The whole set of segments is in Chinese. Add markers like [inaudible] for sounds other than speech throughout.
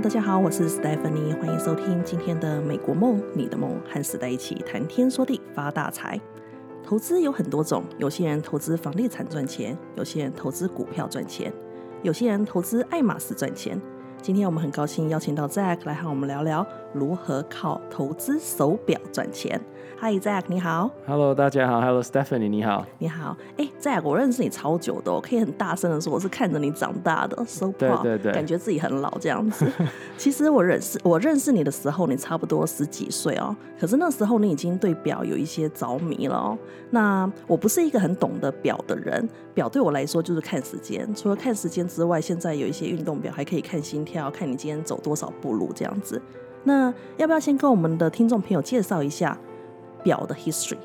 大家好，我是 Stephanie，欢迎收听今天的美国梦，你的梦，和时代一起谈天说地发大财。投资有很多种，有些人投资房地产赚钱，有些人投资股票赚钱，有些人投资爱马仕赚钱。今天我们很高兴邀请到 Zack 来和我们聊聊如何靠投资手表赚钱。Hi Zack，你好。Hello，大家好。Hello Stephanie，你好。你好，哎、Zack，我认识你超久的、哦，可以很大声的说我是看着你长大的，so proud，对对对感觉自己很老这样子。[laughs] 其实我认识我认识你的时候，你差不多十几岁哦，可是那时候你已经对表有一些着迷了哦。那我不是一个很懂得表的人，表对我来说就是看时间，除了看时间之外，现在有一些运动表还可以看心跳，看你今天走多少步路这样子。那要不要先跟我们的听众朋友介绍一下表的 history？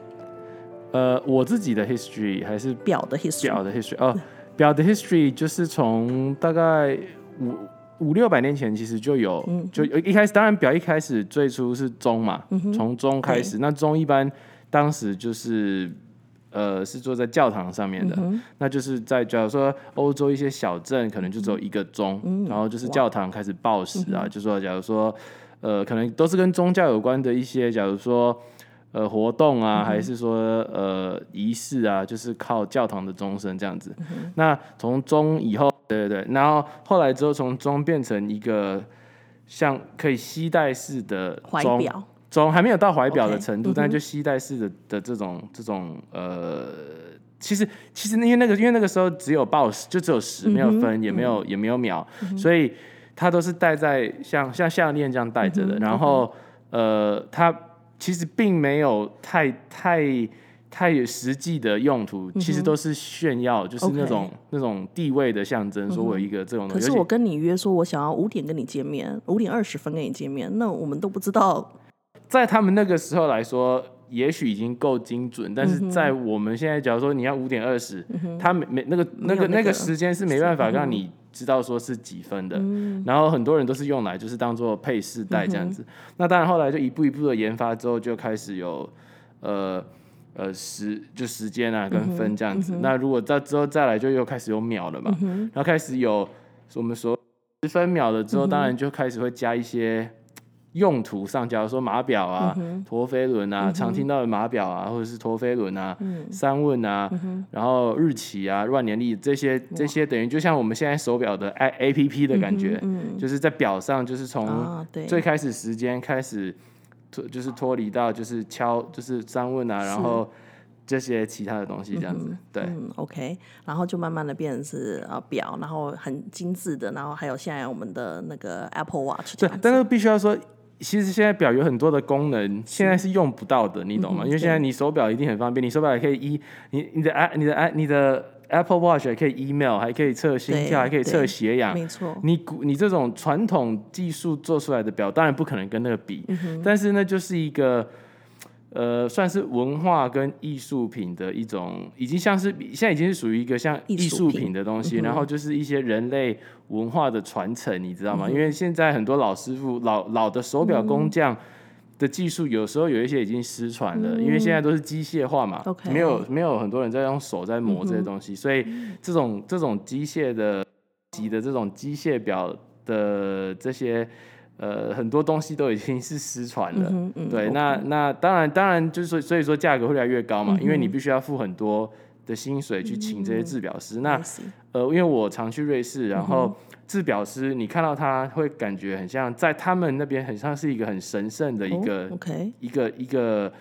呃，我自己的 history 还是表的 history？表的 history 哦，表的 history 就是从大概五五六百年前其实就有，嗯就一开始当然表一开始最初是钟嘛，从钟开始，那钟一般当时就是。呃，是坐在教堂上面的，嗯那就是在假如说欧洲一些小镇，可能就只有一个钟，嗯然后就是教堂开始报时啊，就说假如说，呃，可能都是跟宗教有关的一些，假如说呃活动啊，还是说呃仪式啊，就是靠教堂的钟声这样子。那从钟以后，对对对，然后后来之后从钟变成一个像可以携带式的钟怀表。钟，还没有到怀表的程度但就吸带式的的这种这种呃。其实，其实因为那个，因为那个时候只有报时，就只有时，没有分，也没有也没有秒，所以它都是戴在像像项链这样戴着的。然后，呃，它其实并没有太太太有实际的用途，其实都是炫耀，就是那种那种地位的象征，说我一个这种东西。可是我跟你约说，我想要五点跟你见面，五点二十分跟你见面，那我们都不知道。在他们那个时候来说，也许已经够精准，但嗯是在我们现在，假如说你要五点二十，他没没那个那个那个那个时间是没办法让你知道说是几分的。然后很多人都是用来就是当做配饰带这样子。那当然后来就一步一步的研发之后，就开始有呃。呃，时就时间啊，跟分这样子。那如果到之后再来，就又开始有秒了嘛。然后开始有我们说十分秒了之后，当然就开始会加一些用途上，假如说码表啊、陀飞轮啊，常听到的码表啊，或者是陀飞轮啊、三问啊，然后日期啊、万年历这些这些，等于就像我们现在手表的 A A P P 的感觉，就是在表上，就是从最开始时间开始脱，就是脱离到就是敲就是三问啊，然后这些其他的东西这样子，对。嗯，OK，然后就慢慢的变成是呃表，然后很精致的，然后还有现在我们的那个 Apple Watch。对但是必须要说，其实现在表有很多的功能，现在是用不到的，你懂吗？因为现在你手表一定很方便，你手表也可以一你你的 i 你的 i 你的 Apple Watch 也可以 email，还可以测心跳，还可以测血氧。没错，你古你这种传统技术做出来的表，当然不可能跟那个比，但是呢，就是一个呃，算是文化跟艺术品的一种，已经像是现在已经是属于一个像艺术品品的东西，然后就是一些人类文化的传承，你知道吗？因为现在很多老师傅、老老的手表工匠。的技术有时候有一些已经失传了，因为现在都是机械化嘛没有没有很多人在用手在磨这些东西，所以这种这种机械的级的这种机械表的这些呃很多东西都已经是失传了。嗯嗯，对，那那当然当然就是说，所以说价格会越来越高嘛，因为你必须要付很多的薪水去请这些制表师。那呃，因为我常去瑞士，然后制表师，你看到他会感觉很像在他们那边很像是一个很神圣的一个、哦 OK，一个一个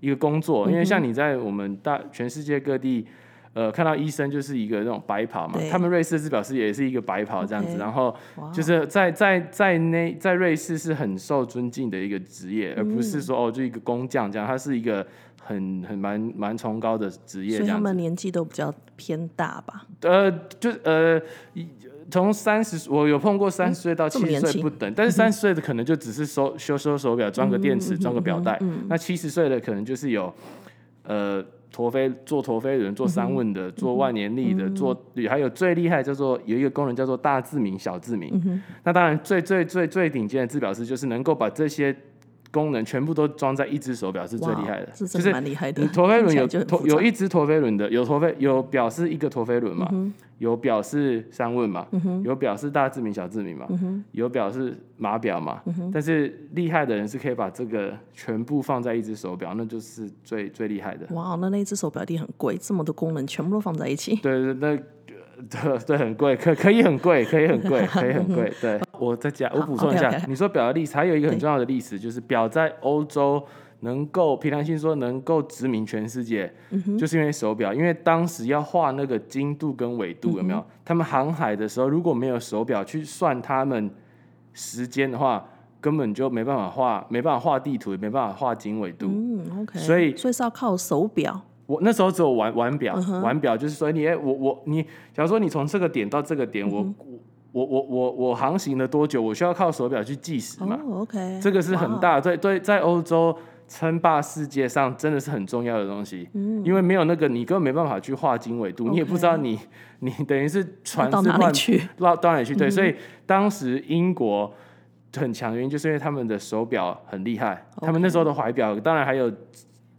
一个工作，因为像你在我们大全世界各地。呃，看到医生就是一个那种白袍嘛，他们瑞士的制表师也是一个白袍这样子然后就是在在在那在瑞士是很受尊敬的一个职业，而不嗯是说哦就一个工匠这样，他是一个很很蛮蛮崇高的职业这样。所以他们年纪都比较偏大吧？呃，就呃，一从三十，我有碰过三十岁到七十岁不等，但是三十岁的可能就只是收修修手表，装个电池，装个表带。那七十岁的可能就是有呃陀飞做陀飞轮、做三问的、做万年历的、做还有最厉害叫做有一个功能叫做大字明、小字明。那当然最最最最顶尖的字表师就是能够把这些功能全部都装在一只手表是最厉害的，是真的就是蛮厉害的。陀飞轮有陀有一只陀飞轮的，有陀飞有表示一个陀飞轮嘛，嗯有表示三问嘛，有表示大字名小字名嘛，嗯有表示码表嘛，但是厉害的人是可以把这个全部放在一只手表，那就是最最厉害的。哇，那那一只手表一定很贵，这么多功能全部都放在一起。对对，那 [laughs] 对对很贵，可可以很贵，[laughs] 可以很贵，可以很贵。对，我再加，我好补充一下你说表的历史，还有一个很重要的历史，就是表在欧洲能够平常心说能够殖民全世界，嗯就是因为手表，因为当时要画那个经度跟纬度，有没有？嗯他们航海的时候，如果没有手表去算他们时间的话，根本就没办法画，没办法画地图，也没办法画经纬度。嗯，OK。所以所以是要靠手表。我那时候只有玩玩表，玩表就是说你哎我我你，假如说你从这个点到这个点，我我我我我航行了多久，我需要靠手表去计时嘛，哦，OK。这个是很大的，对对，在欧洲称霸世界上真的是很重要的东西，因为没有那个你根本没办法去画经纬度，你也不知道你你等于是船到哪里是乱去？到到哪里去？对，所以当时英国很强的原因，就是因为他们的手表很厉害。他们那时候的怀表，当然还有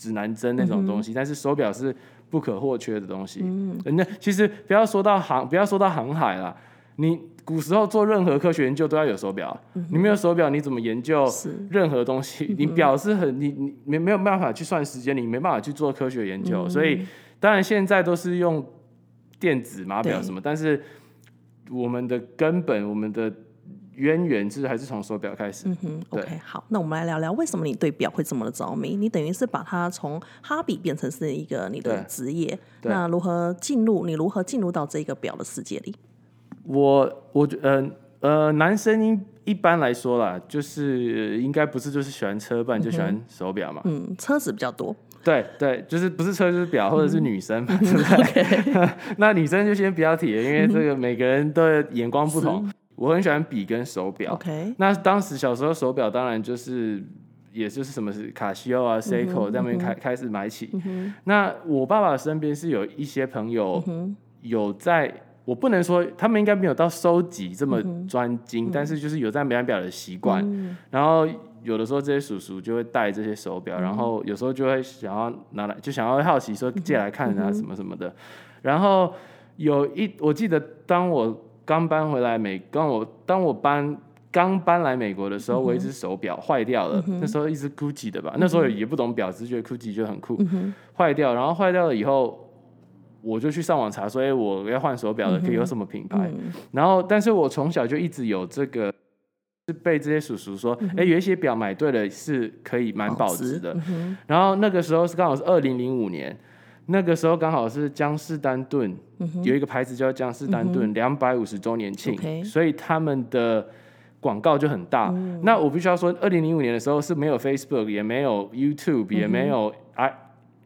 指指南针那种东西，但是手表是不可或缺的东西。嗯，那其实不要说到航，不要说到航海啦，你古时候做任何科学研究都要有手表，你没有手表，你怎么研究任何东西？你表是很你你没没有办法去算时间，你没办法去做科学研究，所以当然现在都是用电子码表什么，但是我们的根本，我们的渊源是还是从手表开始。嗯哼，OK，好，那我们来聊聊为什么你对表会这么的着迷？你等于是把它从哈比变成是一个你的对职业，那如何进入？你如何进入到这个表的世界里？我我觉呃呃，男生一一般来说啦，就是应该不是就是喜欢车，不然就喜欢手表嘛。嗯，车子比较多，对对，就是不是车就是表，或者是女生嘛，对不对？[laughs] 那女生就先不要提了，因为这个每个人的眼光不同。我很喜欢笔跟手表。OK，那当时小时候手表当然就是，也就是什么是卡西欧啊、Seiko 在那边开开始买起。那我爸爸身边是有一些朋友有在，我不能说他们应该没有到收集这么专精，但是就是有在买表的习惯。然后有的时候这些叔叔就会带这些手表，然后有时候就会想要拿来，就想要好奇说借来看啊什么什么的。然后有一，我记得当我刚搬回来美，刚我当我搬刚搬来美国的时候，我一只手表坏掉了，那时候一只 GUCCI 的吧，那时候也不懂表，只是觉得 GUCCI 就很酷，坏掉，然后坏掉了以后。我就去上网查说，哎、我要换手表了，可以有什么品牌？然后，但是我从小就一直有这个，是被这些叔叔说，哎、有一些表买对了是可以蛮保值的。然后那个时候是刚好是二零零五年，那个时候刚好是江诗丹顿、有一个牌子叫江诗丹顿两百五十周年庆所以他们的广告就很大。那我必须要说，二零零五年的时候是没有 Facebook，也没有 YouTube，、也没有 i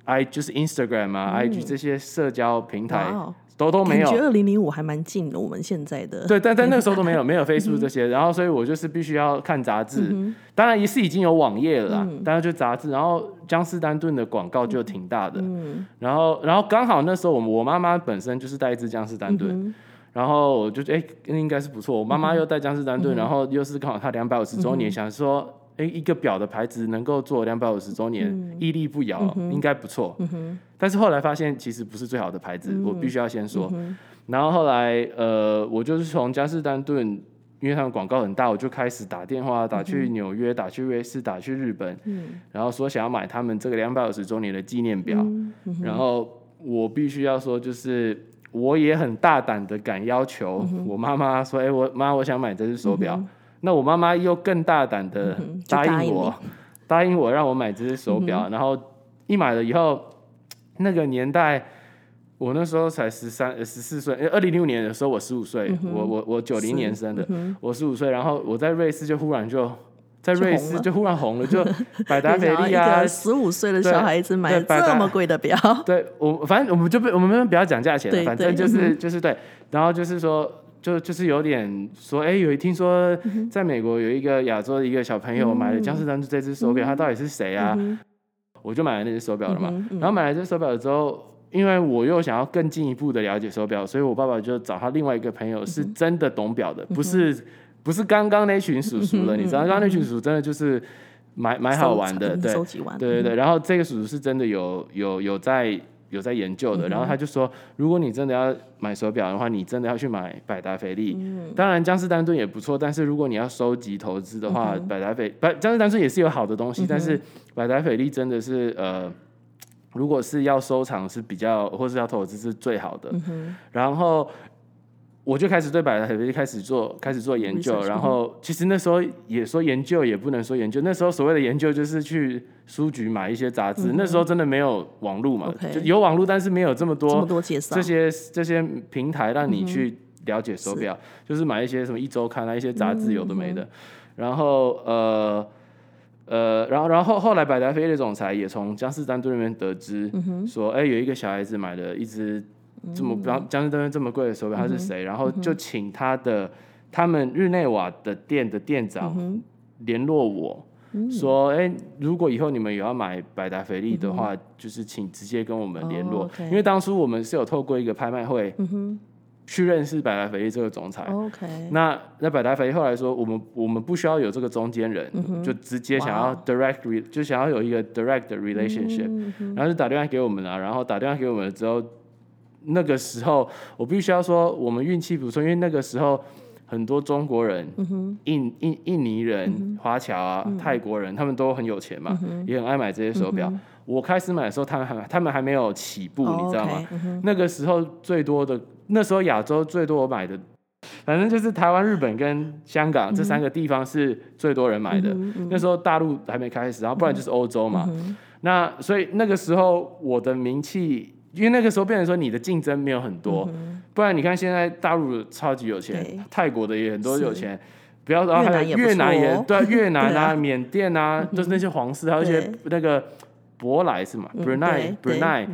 i 就是 Instagram 啊、IG 这些社交平台都都没有。感。觉二零零五还蛮近的，我们现在的。对，但但那个时候都没有 [laughs] 没有 Facebook 这些，然后所以我就是必须要看杂志，当然也是已经有网页了啦，当然就杂志，然后江诗丹顿的广告就挺大的，然后然后刚好那时候我我妈妈本身就是带一支江诗丹顿。然后我就哎、应该是不错。我妈妈又带江诗丹顿，然后又是刚好她两百五十周年，想说哎、一个表的牌子能够做两百五十周年，屹立不摇，应该不错。但是后来发现其实不是最好的牌子，我必须要先说。然后后来呃，我就是从江诗丹顿，因为他们广告很大，我就开始打电话打去纽约、打去瑞士、打去日本，然后说想要买他们这个两百五十周年的纪念表。然后我必须要说，就是我也很大胆的敢要求我妈妈说：“哎、我妈，我想买这只手表。那我妈妈又更大胆的答答应应我，答应我让我买这只手表。然后一买了以后，那个年代。我那时候才十三、呃十四岁，二零零五年的时候我十五岁，我我我九零年生的，我十五岁，然后我在瑞士就忽然就在瑞士就忽然红了，就 [laughs] 百达翡丽一啊，十五岁的小孩子买这么贵的表，对我反正我们就不我们不要讲价钱了，反正就是就是对，然后就是说。就就是有点说，哎、有一听说在美国有一个亚洲的一个小朋友买了江诗丹顿这只手表，他到底是谁啊？我就买了那只手表了嘛。然后买了这只手表之后，因为我又想要更进一步的了解手表，所以我爸爸就找他另外一个朋友，是真的懂表的，不是不是刚刚那群叔叔了。你知道，刚刚那群叔叔真的就是蛮蛮好玩的，对对对。然后这个叔叔是真的有有有在有在研究的，然后他就说，如果你真的要买手表的话，你真的要去买百达翡丽。当然江诗丹顿也不错，但是如果你要收集投资的话，百达翡百江诗丹顿也是有好的东西，但是百达翡丽真的是呃。如果是要收藏是比较，或是要投资是最好的。然后我就开始对百达翡丽开始做，开始做研究。然后其实那时候也说研究，也不能说研究。那时候所谓的研究就是去书局买一些杂志。那时候真的没有网络嘛，就有网络，但是没有这么多这么多介绍这些这些平台让你去了解手表，就是买一些什么一周刊啊，一些杂志有的没的。然后呃。呃，然后，然后后来百达翡丽的总裁也从江诗丹顿那边得知，说，哎，有一个小孩子买了一只这么江江诗丹顿这么贵的手表，他是谁？然后就请他的他们日内瓦的店的店长联络我说，哎，如果以后你们有要买百达翡丽的话，就是请直接跟我们联络，因为当初我们是有透过一个拍卖会。去认识百达翡丽这个总裁。OK。那那百达翡丽后来说，我们我们不需要有这个中间人，就直接想要 direct，就想要有一个 direct relationship，然后就打电话给我们了。然后打电话给我们之后，那个时候我必须要说，我们运气不错，因为那个时候很多中国人、印印印尼人、华侨啊、泰国人，他们都很有钱嘛，也很爱买这些手表。我开始买的时候，他们还他们还没有起步，你知道吗？那个时候最多的。那时候亚洲最多我买的，反正就是台湾、日本跟香港这三个地方是最多人买的。那时候大陆还没开始，然后不然就是欧洲嘛。那所以那个时候我的名气，因为那个时候变成说你的竞争没有很多，不然你看现在大陆超级有钱，泰国的也很多有钱，不要然后还有越南也对 [laughs] 越南啊、缅甸啊，都是那些皇室，还有一些那个。博莱是嘛？Brunei，Brunei，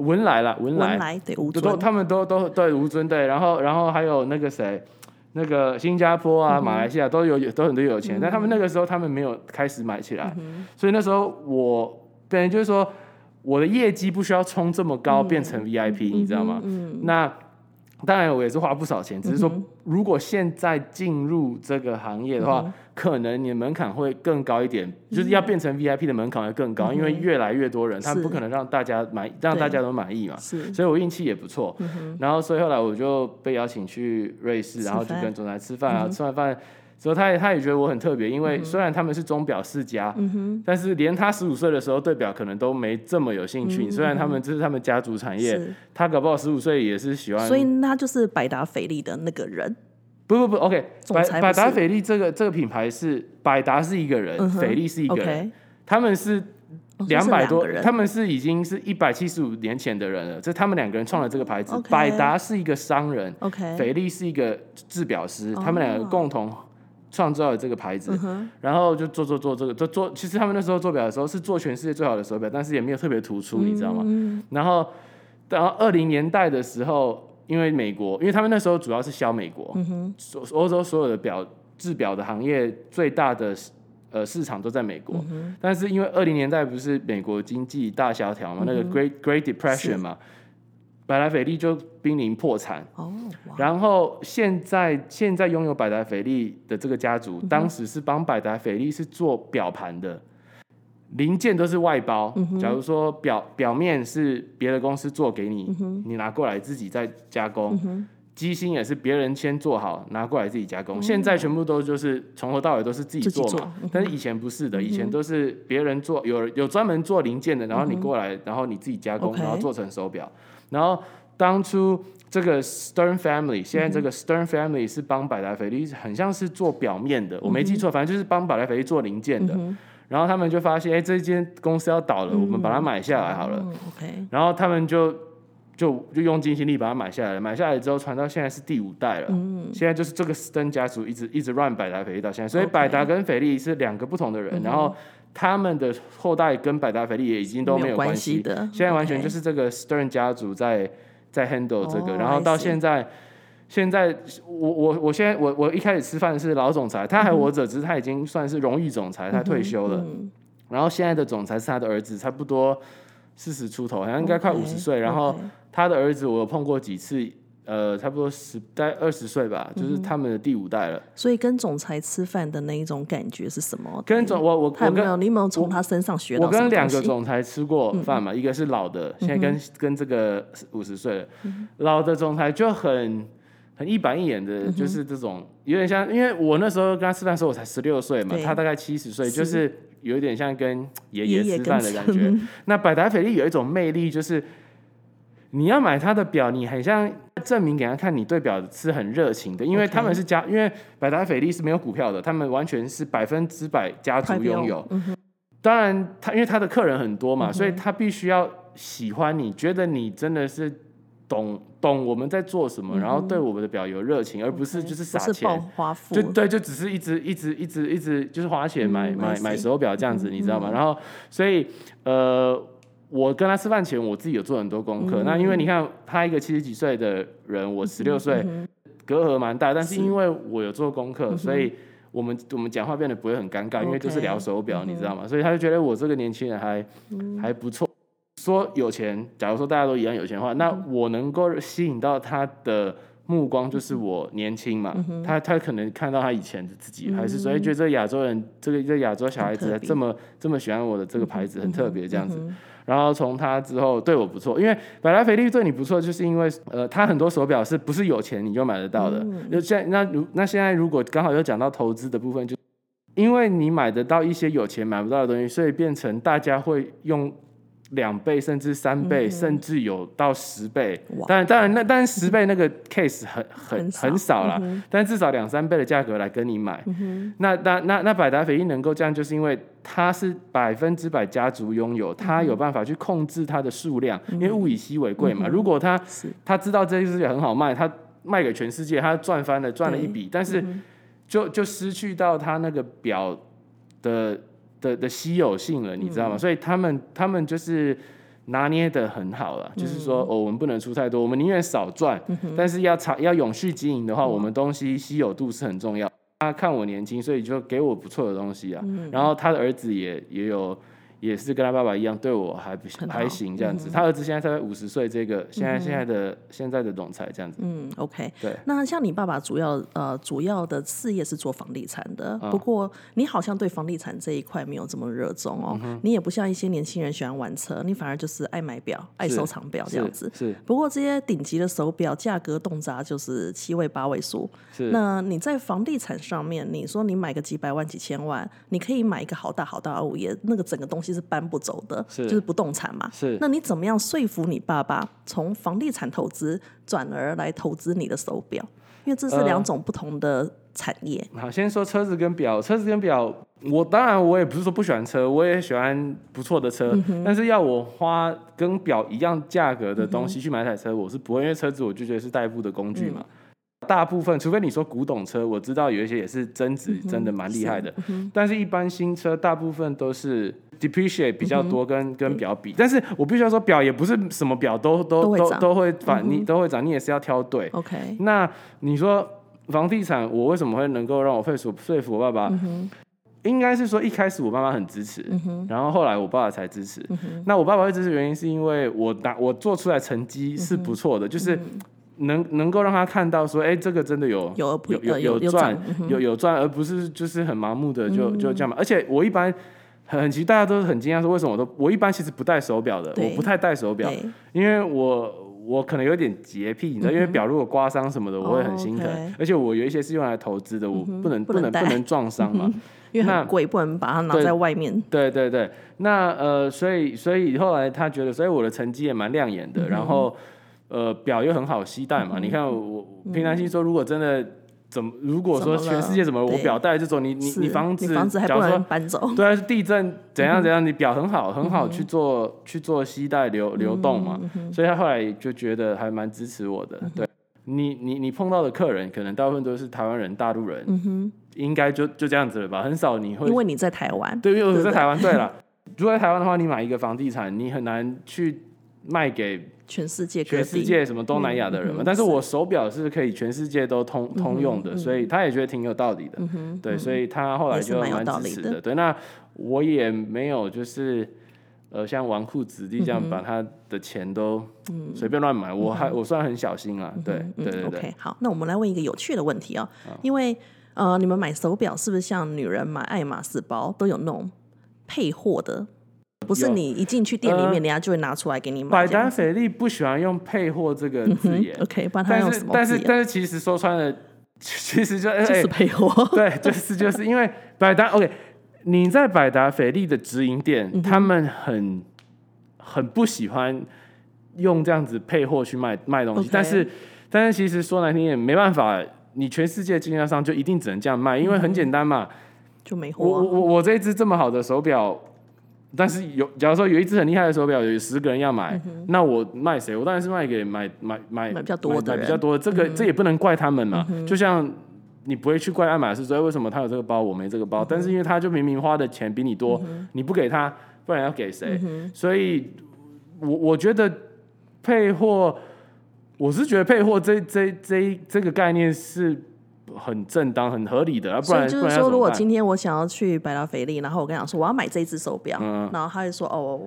文莱了，文莱，都他们都都对吴尊对，然后然后还有那个谁，那个新加坡啊、马来西亚都有都很多有钱，但他们那个时候他们没有开始买起来，所以那时候我本来就是说我的业绩不需要冲这么高变成 VIP，你知道吗？那。当然，我也是花不少钱，只是说，如果现在进入这个行业的话，可能你的门槛会更高一点，就是要变成 VIP 的门槛会更高，因为越来越多人，他不可能让大家满，让大家都满意嘛。是，所以我运气也不错。然后，所以后来我就被邀请去瑞士，然后就跟总裁吃饭啊，吃完饭。所以他也他也觉得我很特别，因为虽然他们是钟表世家，但是连他十五岁的时候对表可能都没这么有兴趣。虽然他们这是他们家族产业，他搞不好十五岁也是喜欢。所以他就是百达翡丽的那个人。不不不，OK，百百达翡丽这个这个品牌是百达是一个人，翡丽是一个人，他们是两百多，他们是已经是一百七十五年前的人了。这他们两个人创了这个牌子。百达是一个商人，OK，翡丽是一个制表师，他们两个共同。创造了这个牌子，然后就做做做这个，做做。其实他们那时候做表的时候是做全世界最好的手表，但是也没有特别突出，你知道吗？然后，然后二零年代的时候，因为美国，因为他们那时候主要是销美国，欧洲所有的表制表的行业最大的呃市场都在美国。但是因为二零年代不是美国经济大萧条嘛，那个 Great Great Depression 嘛。百达翡丽就濒临破产，哦，然后现在现在拥有百达翡丽的这个家族，当时是帮百达翡丽是做表盘的，零件都是外包。假如说表表面是别的公司做给你，你拿过来自己再加工，机芯也是别人先做好拿过来自己加工。现在全部都就是从头到尾都是自己做嘛，但是以前不是的，以前都是别人做，有有专门做零件的，然后你过来，然后你自己加工，然后做成手表。然后当初这个 Stern Family，现在这个 Stern Family 是帮百达翡丽，很像是做表面的，我没记错，反正就是帮百达翡丽做零件的。然后他们就发现，哎，这间公司要倒了，我们把它买下来好了。OK。然后他们就就就用尽心力把它买下来了。买下来之后，传到现在是第五代了。嗯。现在就是这个 Stern 家族一直一直 run 百达翡丽到现在，所以百达跟翡丽是两个不同的人。然后。他们的后代跟百达翡丽也已经都没有关系。的，现在完全就是这个 Stern 家族在在 handle 这个，然后到现在，现在我我我现在我我一开始吃饭是老总裁，他还活着，只是他已经算是荣誉总裁，他退休了，然后现在的总裁是他的儿子，差不多四十出头，好像应该快五十岁，然后他的儿子我碰过几次。呃，差不多十代二十岁吧，就是他们的第五代了。所以跟总裁吃饭的那一种感觉是什么？跟总我我我跟？你有没有从他身上学到我跟两个总裁吃过饭嘛，一个是老的，现在跟跟这个五十岁了嗯老的总裁就很很一板一眼的，嗯就是这种有点像，因为我那时候跟他吃饭的时候我才十六岁嘛，他大概七十岁，就是有一点像跟爷爷爷吃饭的感觉。[laughs] 那百达翡丽有一种魅力，就是你要买他的表，你很像证明给他看，你对表是很热情的，因为他们是家，因为百达翡丽是没有股票的，他们完全是百分之百家族拥有。嗯当然，他因为他的客人很多嗯嘛，所以他必须要喜欢你，觉得你真的是懂懂我们在做什么，然后对我们的表有热情，而不是就是撒不是暴钱。花富。就，对，就只是一直一直一直一直就是花钱买、嗯买买手表这样子，你知道吗？然后所以呃，我跟他吃饭前，我自己有做很多功课。那因为你看他一个七十几岁的人，我十六岁，隔阂蛮大，但是因为我有做功课，所以我们我们讲话变得不会很尴尬，因为就是聊手表，你知道吗？所以他就觉得我这个年轻人还、还不错。说有钱，假如说大家都一样有钱的话，那我能够吸引到他的目光，就是我年轻嘛。他他可能看到他以前的自己，还是所以觉得这个亚洲人，这个这个亚洲小孩子这么这么喜欢我的这个牌子，很特别这样子。然后从他之后对我不错，因为百达翡丽对你不错，就是因为呃，他很多手表是不是有钱你就买得到的？就现在那如那现在如果刚好又讲到投资的部分，就因为你买得到一些有钱买不到的东西，所以变成大家会用两倍甚至三倍，甚至有到十倍。哇当然当然那但是十倍那个 case 很很很少了但至少两三倍的价格来跟你买。那那那那百达翡丽能够这样，就是因为它是百分之百家族拥有，它有办法去控制它的数量，因为物以稀为贵嘛。如果他他知道这只表很好卖，他卖给全世界，他赚翻了，赚了一笔，但是就就失去到他那个表的的的稀有性了，你知道吗？所以他们他们就是。拿捏的很好了，就是说，哦，我们不能出太多，我们宁愿少赚，但是要长要永续经营的话，我们东西稀有度是很重要。他看我年轻，所以就给我不错的东西啊。然后他的儿子也也有，也是跟他爸爸一样，对我还不还行这样子。他儿子现在才五十岁，这个现在现在的现在的总裁这样子。嗯，OK。对，那像你爸爸主要呃主要的事业是做房地产的，嗯不过你好像对房地产这一块没有这么热衷哦。嗯你也不像一些年轻人喜欢玩车，你反而就是爱买表、爱收藏表这样子。是不过这些顶级的手表价格动辄就是七位八位数，是那你在房地产上面，你说你买个几百万、几千万，你可以买一个好大好大的物业，那个整个东西是搬不走的，是就是不动产嘛。是那你怎么样说服你爸爸从房地产投资转而来投资你的手表？因为这是呃两种不同的产业。好，先说车子跟表，车子跟表，我当然我也不是说不喜欢车，我也喜欢不错的车，但是要我花跟表一样价格的东西去买台车，我是不会，因为车子我就觉得是代步的工具嘛。大部分，除非你说古董车，我知道有一些也是增值，真的蛮厉害的。但是，一般新车大部分都是 depreciate 比较多，跟、跟表比。但是我必须要说，表也不是什么表都都都都会反，你都会涨，你也是要挑对。OK，那你说房地产，我为什么会能够让我说服说服我爸爸？应该是说一开始我妈妈很支持，然后后来我爸爸才支持。那我爸爸会支持原因是因为我打我做出来成绩是不错的，就是能能够让他看到说，哎、这个真的有有有有呃有有赚嗯有有赚，而不是就是很盲目的就就这样嘛。而且我一般很很其实大家都很惊讶说为什么我都我一般其实不戴手表的，我不太戴手表，因为我我可能有点洁癖，你知道，因为表如果刮伤什么的，我会很心疼。而且我有一些是用来投资的，我不能不能不能不能撞伤嘛。那因为很贵，不能把它拿在外面。对对对，那呃，所以所以后来他觉得，所以我的成绩也蛮亮眼嗯的，然后呃表又很好携带嘛。你看我我平常心说，如果真的怎么，如果说全世界怎么了，我表带这种，你你你房子，房子还不能搬走。对啊，是地震怎嗯样怎样，你表很好，很好去做去做携带流流动嘛，嗯所以他后来就觉得还蛮支持我的。对。你你你碰到的客人，可能大部分都是台湾人、大陆人，应该就就这样子了吧，很少你会嗯因为你在台湾，对，因为在台湾。对了，如果在台湾的话，你买一个房地产，你很难去卖给全世界全，世界什么东南亚的人嘛。但是我手表是可以全世界都通通用嗯的，所以他也觉得挺有道理的。对，所以他后来就蛮有道理的支持的。对，那我也没有就是呃像纨绔子弟这样把他的钱都随便乱买，我还我算很小心啊，对对对对。OK，好，那我们来问一个有趣的问题哦，因为呃，你们买手表是不是像女人买爱马仕包都有那种配货的？不是你一进去店里面，呃人家就会拿出来给你买百。达翡丽不喜欢用配货这个字眼，OK，不然他但用什么是但是？但是其实说穿了，其实就就是哎配货。对，就是就是因为百达 OK，你在百达翡丽的直营店，嗯他们很很不喜欢用这样子配货去卖卖东西但是但是其实说难听点，没办法，你全世界经销商就一定只能这样卖，因为很简单嘛，就没我我货啊。我我这一只这么好的手表。但是有，假如说有一只很厉害的手表，有十个人要买，那我卖谁？我当然是卖给买买买买比较多的买比较多的。这个、这也不能怪他们嘛。就像你不会去怪爱马仕说哎为什么他有这个包我没这个嗯包，但是因为他就明明花的钱比你多，你不给他，不然要给谁？嗯所以我我觉得配货，我是觉得配货这这这这个概念是很正当、很合理的，啊不然就是说，如果今天我想要去百达翡丽，然后我跟他说我要买这只手表，嗯然后他就说哦，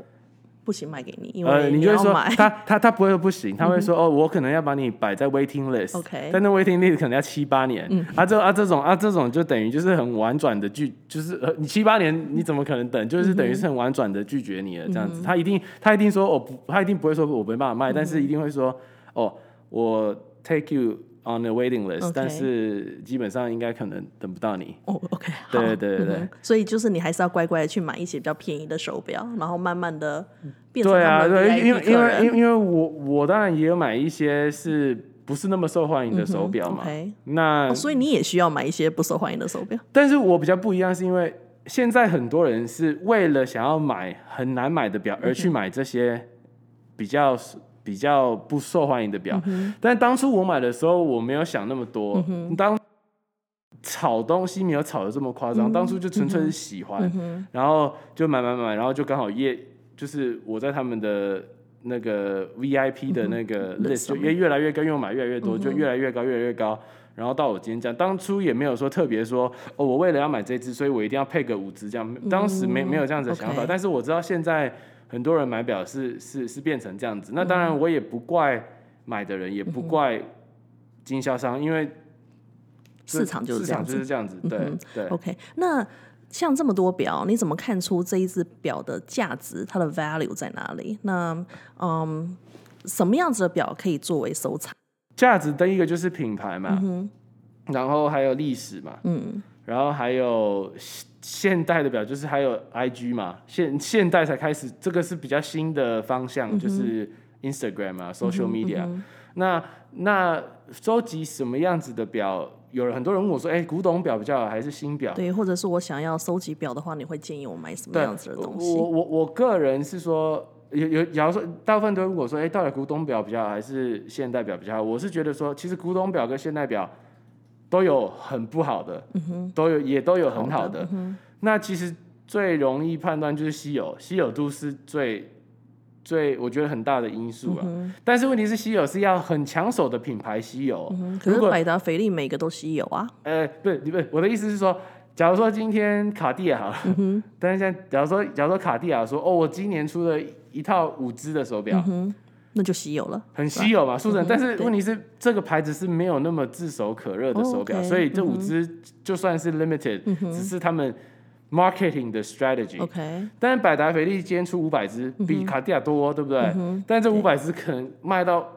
不行卖给你，因呃，为你就会说。他他他不会说不行，他会说哦，我可能要把你摆在 waiting list。OK 但那 waiting list 可能要七八年。啊这啊这种啊这种就等于就是很婉转的拒，就是呃你七八年你怎么可能等？就是等于是很婉转的拒绝你了这样子。他一定他一定说哦不，他一定不会说我没办法卖，但是一定会说哦我 take you on the waiting list，、但是基本上应该可能等不到你。哦，OK，好。对对对。对嗯所以就是你还是要乖乖的去买一些比较便宜的手表，然后慢慢的变成对啊，对，因为因为因为因为我我当然也有买一些是不是那么受欢迎的手表嘛。OK，那、哦所以你也需要买一些不受欢迎的手表。但是我比较不一样，是因为现在很多人是为了想要买很难买的表而去买这些比较比较不受欢迎的表。但当初我买的时候，我没有想那么多。当炒东西没有炒的这么夸张，当初就纯粹是喜欢，然后就买买买，然后就刚好业就是我在他们的那个 VIP 的那个 list list 就越越来越高，因为我买越来越多，就越来越高，越来越高。然后到我今天这样，当初也没有说特别说哦，我为了要买这只，所以我一定要配个五只这样。当时没没有这样子的想法，但是我知道现在很多人买表是是是变成这样子。那当然我也不怪买的人，也不怪经销商，因为市场就是这样子就是这样子，对对。OK，那像这么多表，你怎么看出这一只表的价值，它的 value 在哪里？那嗯，什么样子的表可以作为收藏？价值第一个就是品牌嘛，然后还有历史嘛，嗯然后还有现现代的表，就是还有 IG 嘛，现现代才开始，这个是比较新的方向，就是 Instagram 啊，social media、那那收集什么样子的表？有人很多人问我说，哎、古董表比较好还是新表？对，或者是我想要收集表的话，你会建议我买什么对样子的东西？我我我个人是说，有有，假如说大部分都会问我说，哎、到底古董表比较好还是现代表比较好？我是觉得说，其实古董表跟现代表都有很不好的，都有也都有很好的。那其实最容易判断就是稀有，稀有度是最最我觉得很大的因素啊。但是问题是，稀有是要很抢手的品牌稀有。嗯，可是百达翡丽每个都稀有啊。呃，不是，不是，我的意思是说，假如说今天卡地亚好了，嗯 [laughs] 但是现在假如说，假如说卡地亚说，哦，我今年出了一套五只的手表，那就稀有了。很稀有嘛，数字，但是问题是这个牌子是没有那么炙手可热的手表，所以这五只就算是 limited，、只是他们 marketing 的 strategy。OK，但是百达翡丽今天出五百只，比卡地亚多，对不对？但这五百只可能卖到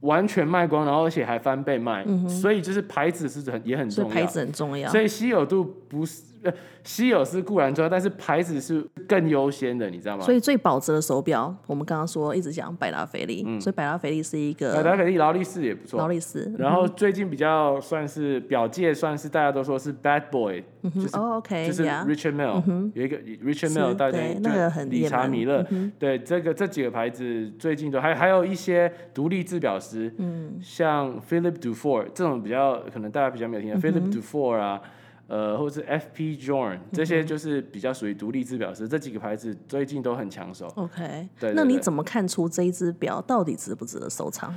完全卖光，然后而且还翻倍卖，所以就是牌子是很也很重要。牌子很重要。所以稀有度不是呃稀有是固然重要，但是牌子是更优先的，你知道吗？所以最保值的手表，我们刚刚说一直讲百达翡丽，所以百达翡丽是一个百达翡丽劳力士也不错劳。力士。然后最近比较算是表界，算是大家都说是 bad boy，、就是哦 OK，就是 Richard Mille，、有一个 Richard Mille，大家那个很理查米勒，对这个这几个牌子最近都还还有一些独立制表师，嗯，像 Philip Dufour 这种比较可能大家比较没有听到、Philip Dufour 啊。呃，或者是 F.P. Journe 这些就是比较属于独立制表师，这几个牌子最近都很抢手。OK，对对那你怎么看出这一只表到底值不值得收藏？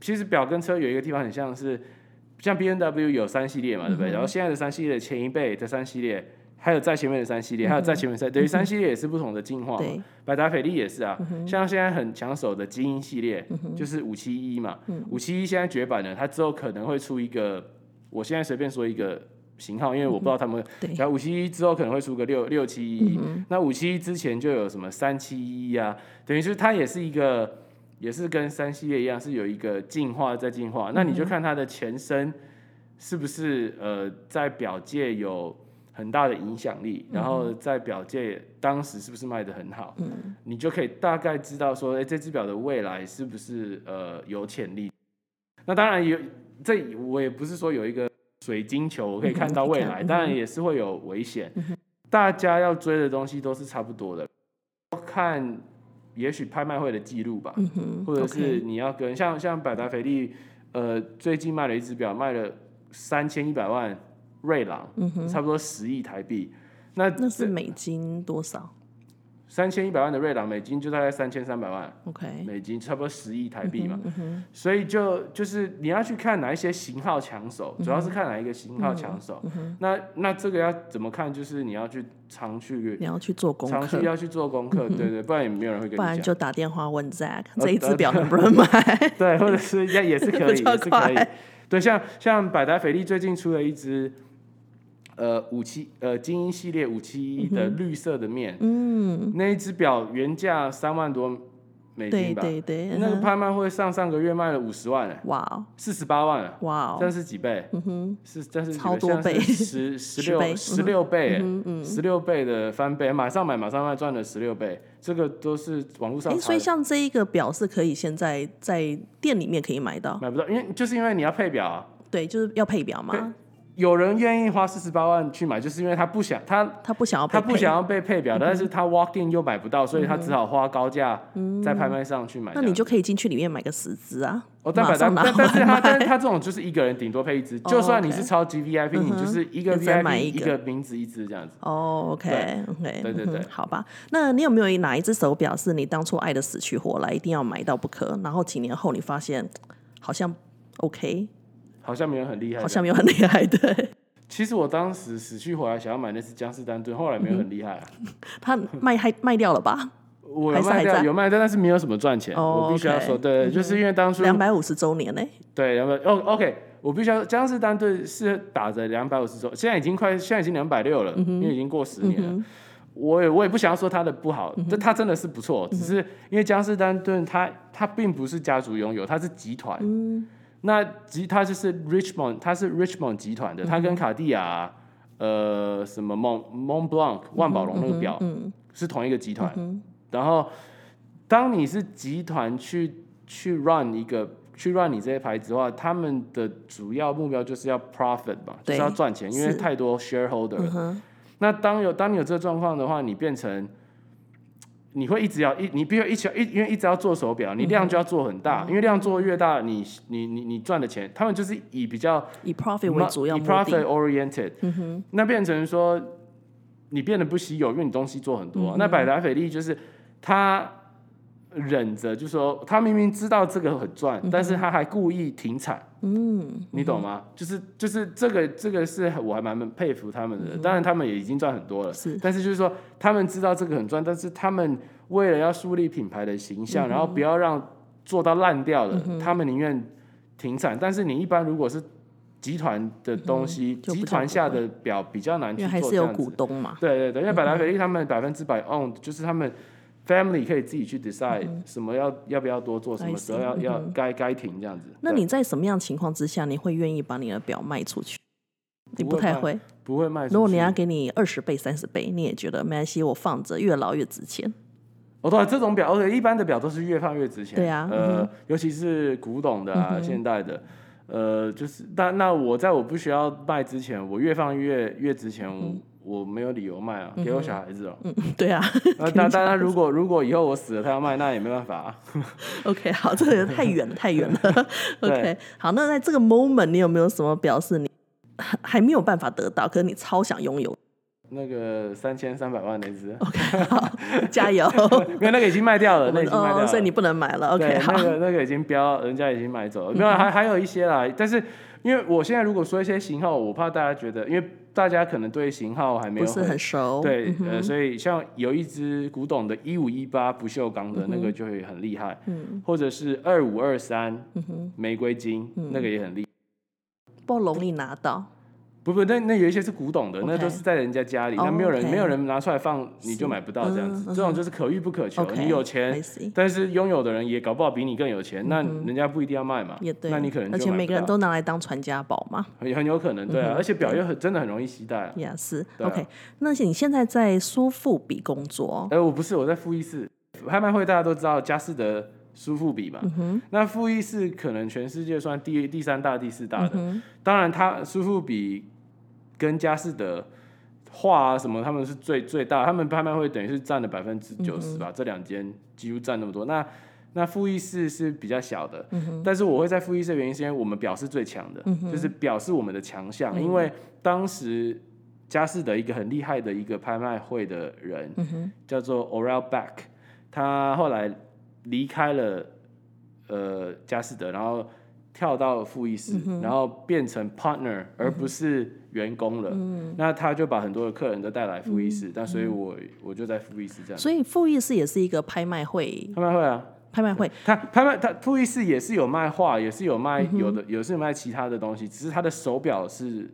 其实表跟车有一个地方很像是，像 B N W 有三系列嘛，对不对？然后现在的三系列前一辈的三系列还有在前面的三系列，还有在前面三，等于三系列也是不同的进化百达翡丽也是啊，像现在很抢手的精英系列，就是五七一嘛，五七一现在绝版了，它之后可能会出一个，我现在随便说一个型号，因为我不知道他们，对。然后五七一之后可能会出个六六七一，那五七一之前就有什么三七一啊，等于就是它也是一个，也是跟三系列一样，是有一个进化在进化，那你就看它的前身是不是呃在表界有。很大的影响力，然后在表界当时是不是卖的很好，你就可以大概知道说，哎，这只表的未来是不是呃有潜力？那当然有，这我也不是说有一个水晶球我可以看到未来，当然也是会有危险。大家要追的东西都是差不多的，看也许拍卖会的记录吧，或者是你要跟像像百达翡丽，呃，最近卖了一只表，卖了三千一百万。瑞郎，差不多十亿台币，那那是美金多少？三千一百万的瑞郎，美金就大概三千三百万。OK，美金差不多十亿台币嘛。所以就就是你要去看哪一些型号抢手，主要是看哪一个型号抢手。那那这个要怎么看？就是你要去常去，你要去做功课，常去要去做功课，对对，不然也没有人会跟你讲。不然就打电话问 Zack 这一只表能不能买？[laughs] 对，或者是也也是可以，也是可以。[laughs] 对，像像百达翡丽最近出了一只。呃，五七呃，精英系列五七一的绿色的面，嗯，那一只表原价三万多美金吧？对对对，那个拍卖会上上个月卖了五十万哎，哇，四十八万哇，这是几倍？嗯哼，是这是超多倍，十十六十六倍，嗯十六倍的翻倍，马上买马上卖，赚了十六倍，这个都是网络上。所以像这一个表是可以现在在店里面可以买到，买不到，因为就是因为你要配表啊，对，就是要配表嘛。有人愿意花四十八万去买，就是因为他不想他他不想要他不想要被配表，但是他 walk in 又买不到，所以他只好花高价在拍卖上去买。那你就可以进去里面买个十只啊！哦，但但但但是他但是他这种就是一个人顶多配一只，[laughs] 就算你是超级 VIP，你就是一个 VIP 一个名字一只这样子。哦，OK OK，对对对，好吧。那你有没有哪一只手表是你当初爱的死去活来，一定要买到不可？然后几年后你发现好像 OK，好像没有很厉害，好像没有很厉害，对。其实我当时死去活来想要买那只江诗丹顿，后来没有很厉害啊。[laughs] 他卖还卖掉了吧？我卖掉有卖掉，但是没有什么赚钱。我必须要说，对，就是因为当初两百五十周年呢。对，两百哦，OK，我必须要江诗丹顿是打着两百五十周，现在已经快，现在已经两百六了，因为已经过十年了。我也我也不想要说他的不好，这他真的是不错，只是因为江诗丹顿他他并不是家族拥有，他是集团。那集它就是 Richmond，它是 Richmond 集团的，它跟卡地亚，呃，什么 Mon Mont Blanc 万宝龙那个表是同一个集团。然后，当你是集团去去 run 一个去 run 你这些牌子的话，他们的主要目标就是要 profit 嘛，就是要赚钱，因为太多 shareholder。那当有当你有这个状况的话，你变成。你会一直要一，你必须一直一，因为一直要做手表，你量就要做很大，因为量做越大，你你你你赚的钱，他们就是以比较以 profit 为主要以 profit oriented，那变成说你变得不稀有，因为你东西做很多。那百达翡丽就是他忍着，就说他明明知道这个很赚，但是他还故意停产。嗯，你懂吗？就是就是这个这个是我还蛮佩服他们的。当然他们也已经赚很多了，是。但是就是说他们知道这个很赚，但是他们为了要树立品牌的形象，然后不要让做到烂掉了，他们宁愿停产。但是你一般如果是集团的东西，集团下的表比较难去做，还是有股东嘛？对对对，因为百达翡丽他们百分之百 own，就是他们。Family 可以自己去 decide 什么要要不要多做，什么时候要要该该停这样子。那你在什么样情况之下，你会愿意把你的表卖出去？你不太会，不会卖。如果人家给你二十倍、三十倍，你也觉得没关系，我放着越老越值钱。哦，对，这种表，而且一般的表都是越放越值钱。对啊，呃，尤其是古董的啊，现代的，呃，就是但那我在我不需要卖之前，我越放越越值钱。我没有理由卖啊，给我小孩子哦。嗯，[laughs] 对啊。[laughs] 那当当然，如果如果以后我死了，他要卖，那也没办法啊。[laughs] OK，好，这个太远了，太远了。OK，好，那在这个 moment，你有没有什么表示你还没有办法得到，可是你超想拥有？那个三千三百万那只。OK，好，加油。因为那个已经卖掉了，那已经卖掉了，所以你不能买了。OK，好。那个那个已经标，人家已经买走了。没有，还还有一些啦。但是因为我现在如果说一些型号，我怕大家觉得，因为。大家可能对型号还没有不是很熟。对，嗯呃，所以像有一只古董的一五一八不锈钢的那个就会很厉害，嗯或者是二五二三玫瑰金嗯那个也很厉害。不容易拿到。不不，那那有一些是古董的，那都是在人家家里，哦那没有人没有人拿出来放，你就买不到这样子。这种就是可遇不可求，你有钱，但是拥有的人也搞不好比你更有钱，那人家不一定要卖嘛。嗯也对，那你可能而且每个人都拿来当传家宝嘛。很很有可能对啊，嗯而且表又很真的很容易携带啊。也是 OK。那你现在在苏富比工作，哎，我不是我在富艺市拍卖会，大家都知道佳士得、苏富比嘛。嗯那富艺市可能全世界算第第三大、第四大的。嗯当然，它苏富比跟佳士得画啊什么，他们是最最大，他们拍卖会等于是占了百分之九十吧，这两间几乎占那么多。那那富艺室是比较小的，但是我会在富艺室的原因是因为我们表示最强的，就是表示我们的强项，因为当时。佳士得一个很厉害的一个拍卖会的人，叫做 Oral Back，他后来离开了呃佳士得，然后跳到富艺士，然后变成 partner 而不是员工了。那他就把很多的客人都带来富艺士，但所以我我就在富艺士这样。所以富艺士也是一个拍卖会，拍卖会啊，拍卖会他拍卖他富艺士也是有卖画，也是有卖有的有是有卖其他的东西，只是他的手表是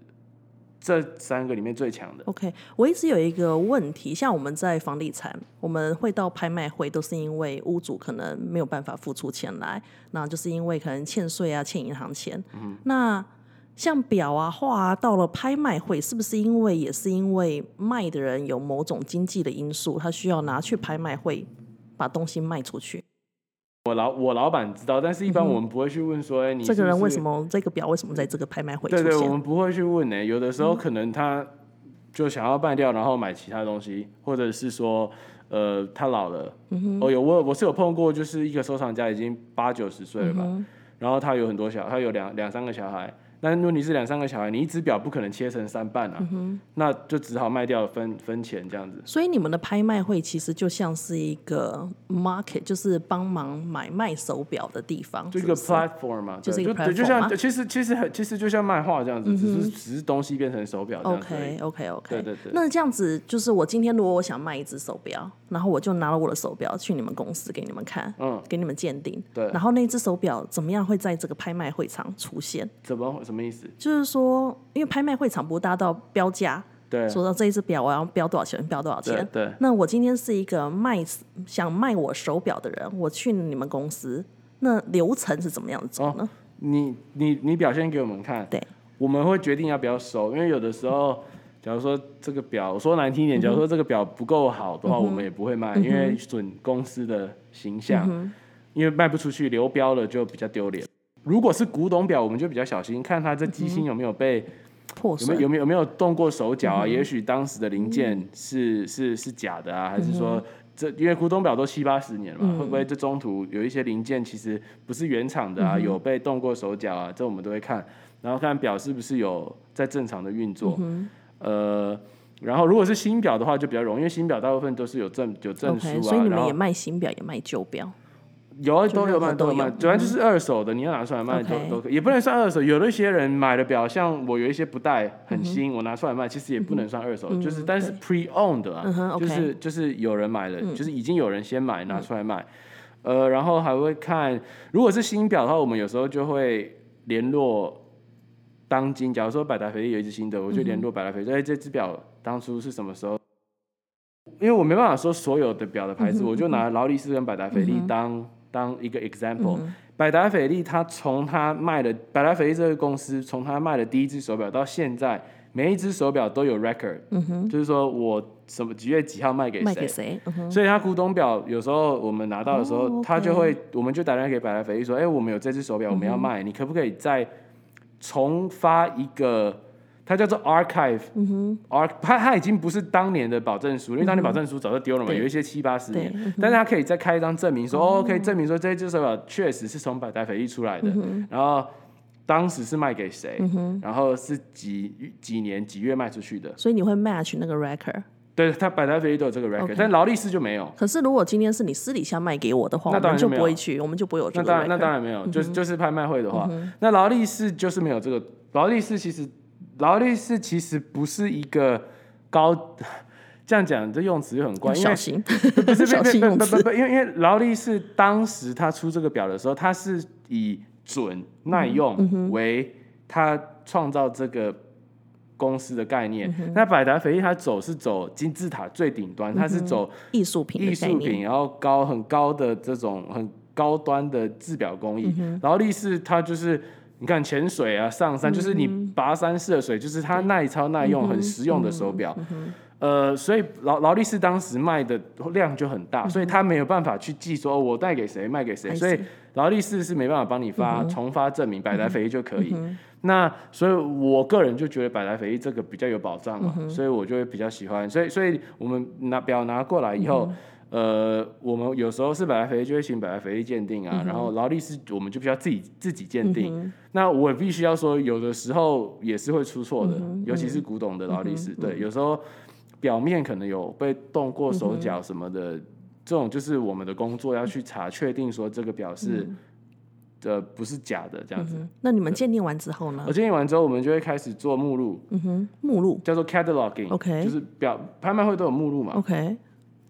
这三个里面最强的。OK，我一直有一个问题，像我们在房地产，我们会到拍卖会，都是因为屋主可能没有办法付出钱来，那就是因为可能欠税啊、欠银行钱。那像表啊、画啊，到了拍卖会，是不是因为也是因为卖的人有某种经济的因素，他需要拿去拍卖会把东西卖出去？我老我老板知道，但是一般我们不会去问说，哎、你这个人为什么？这个表为什么在这个拍卖会出对对，我？们不会去问呢、有的时候可能他就想要卖掉，然后买其他东西，或者是说，呃，他老了。哦，有我我是有碰过，就是一个收藏家已经八九十岁了吧，然后他有很多小，他有两两三个小孩。那问题是两三个小孩，你一只表不可能切成三半啊，那就只好卖掉分分钱这样子。所以你们的拍卖会其实就像是一个 market，就是帮忙买卖手表的地方，就一个 platform 嘛，就是一个对，就 platform 吗像其实其实很其实就像卖画这样子，只是只是东西变成手表。OK OK OK，对对对。那这样子就是我今天如果我想卖一只手表，然后我就拿了我的手表去你们公司给你们看，嗯，给你们鉴定，对。然后那只手表怎么样会在这个拍卖会场出现？怎么什么意思？就是说，因为拍卖会场不是大到标价，对。说到这一只表我要标多少钱，标多少钱。对对，那我今天是一个卖想卖我手表的人，我去你们公司，那流程是怎么样走呢？你你你表现给我们看，对，我们会决定要不要收，因为有的时候，假如说这个表，我说难听一点，假如说这个表不够好的话，我们也不会卖，因为损公司的形象，因为卖不出去，流标了就比较丢脸。如果是古董表，我们就比较小心，看它这机芯有没有被、破损有没有有没有动过手脚啊？也许当时的零件是、是是假的啊，还是说这因为古董表都七八十年了嘛，会不会这中途有一些零件其实不是原厂的啊，有被动过手脚啊？这我们都会看，然后看表是不是有在正常的运作，呃。然后，如果是新表的话，就比较容易，因为新表大部分都是有证有证书啊所以你们也卖新表，也卖旧表。有啊，都有卖，都都有卖，有主要就是二手的，你要拿出来卖都都可以，也不能算二手。有的一些人买的表，像我有一些不戴很新，我拿出来卖，其实也不能算二手，就是但是 pre owned 啊，就是就是有人买了，就是已经有人先买拿出来卖，呃，然后还会看，如果是新表的话，我们有时候就会联络当今，假如说百达翡丽有一只新的，我就联络百达翡丽，哎，这只表当初是什么时候？因为我没办法说所有的表的牌子，我就拿劳力士跟百达翡丽当、当一个 example。百达翡丽它从它卖的百达翡丽这个公司，从它卖的第一只手表到现在，每一只手表都有 record，、就是说我什么几月几号卖给谁卖给。谁？嗯哼，所以它古董表有时候我们拿到的时候，哦，OK 他就会，我们就打电话给百达翡丽说，哎、我们有这只手表，我们要卖，你可不可以再重发一个？它叫做 archive，嗯哼，arch，它它已经不是当年的保证书，因为当年保证书早就丢了嘛，对。有一些七八十对年，但是它可以再开一张证明说，哦，可以证明说这只手表确实是从百达翡丽出来的，然后当时是卖给谁，然后是几几年几月卖出去的，所以你会 match 那个 record。对，它百达翡丽都有这个 record，、但劳力士就没有。可是如果今天是你私底下卖给我的话，那当然就不会去，我们就不会有这个那当然，那当然没有，就是就是拍卖会的话，那劳力士就是没有这个。劳力士其实劳力士其实不是一个高，[laughs] 这样讲这用词就很怪，小心，不是小心用词。不不不不，因为因为劳力士当时他出这个表的时候，他是以准耐嗯用为他创造这个公司的概嗯念。那百达翡丽它走是走金字塔最顶端，它是走艺术品艺术品，然后高很高的这种很高端的制表工艺。嗯劳力士它就是你看潜水啊、上山，就是你跋山涉水，就是它耐操耐用、很实用的手表。呃，所以劳劳力士当时卖的量就很大，所以他没有办法去记说、哦我带给谁卖给谁，所以劳力士是没办法帮你发、重发证明，百达翡丽就可以。那所以我个人就觉得百达翡丽这个比较有保障嘛，所以我就会比较喜欢。所以所以我们拿表拿过来以后。呃，我们有时候是百达翡丽就会请百达翡丽鉴定啊，然后劳力士我们就必须要自己自己鉴定。那我必须要说，有的时候也是会出错的，尤其是古董的劳力士，对，有时候表面可能有被动过手脚什么的，这种就是我们的工作要去查，确定说这个表是呃不是假的这样子。嗯那你们鉴定完之后呢？我？鉴定完之后，我们就会开始做目录，嗯哼，目录。叫做 cataloging，OK。就是表拍卖会都有目录嘛。，OK，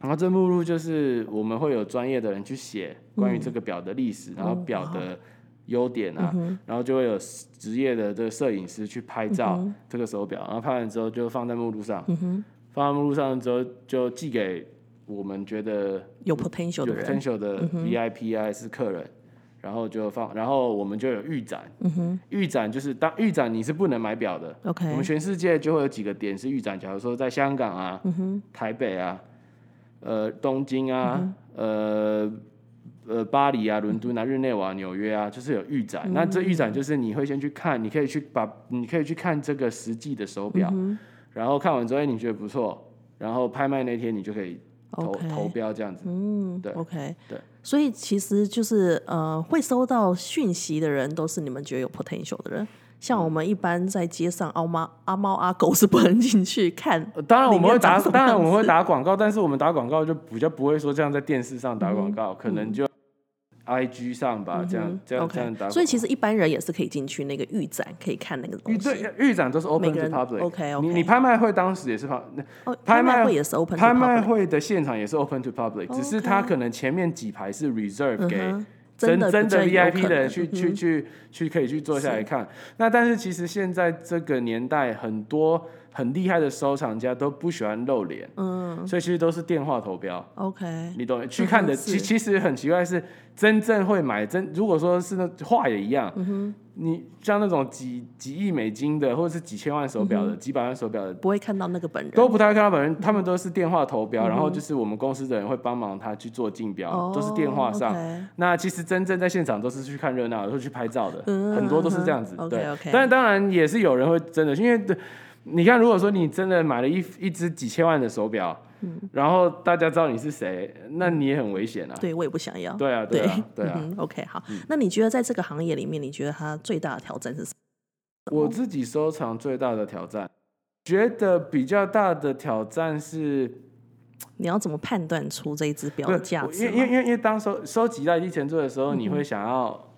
然后这目录就是我们会有专业的人去写关于这个表的历史，然后表的优点啊，然后就会有职业的这个摄影师去拍照这个手表，然后拍完之后就放在目录上，放在目录上之后就寄给我们觉得有 potential 有 potential 的 VIP 啊，还是客人，然后就放，然后我们就有预展，预展就是当预展你是不能买表的，我们全世界就会有几个点是预展，假如说在香港啊、台北啊、呃东京啊、呃呃巴黎啊、伦敦啊、日内瓦、纽约啊，就是有预展。那这预展就是你会先去看，你可以去把你可以去看这个实际的手表，然后看完之后哎你觉得不错，然后拍卖那天你就可以投投标这样子。嗯，对，OK，对，所以其实就是呃，会收到讯息的人都是你们觉得有 potential 的人。像我们一般在街上，阿猫阿猫阿狗是不能进去看。呃当然我们会打，当然我们会打广告，但是我们打广告就比较不会说这样在电视上打广嗯告，可能就 I G 上吧，这样这样这样 OK，打。所以其实一般人也是可以进去那个预展，可以看那个东西。预对预展都是 open to public。OK，OK 你你拍卖会当时也是拍，哦，拍卖会也是 open 拍卖会的现场也是 open to public，只是它可能前面几排是 reserve 给真真的 VIP 的人去去去去可以去坐下来看。那但是其实现在这个年代，很多很厉害的收藏家都不喜欢露脸，嗯所以其实都是电话投标。，OK，你懂？去看的，其其实很奇怪是，真正会买真，如果说是那画也一样，嗯你像那种几几亿美金的，或者是几千万手嗯表的、几百万手表的，不会看到那个本人。都不太会看到本人，他们都是电话投标，然后就是我们公司的人会帮忙他去做竞标，哦都是电话上。那其实真正在现场都是去看热闹的，会去拍照的，嗯很多都是这样子。嗯对 OK，OK 但当然也是有人会真的，因为你看，如果说你真的买了一一只几千万的手表，嗯然后大家知道你是谁，那你也很危险啊。对我也不想要。对啊，对啊，对啊。嗯，OK，好。那你觉得在这个行业里面，你觉得它最大的挑战是什么？我自己收藏最大的挑战，觉得比较大的挑战是，你要怎么判断出这一只表的价值因为因为？因为因为当收收集到一定程度的时候，你会想要，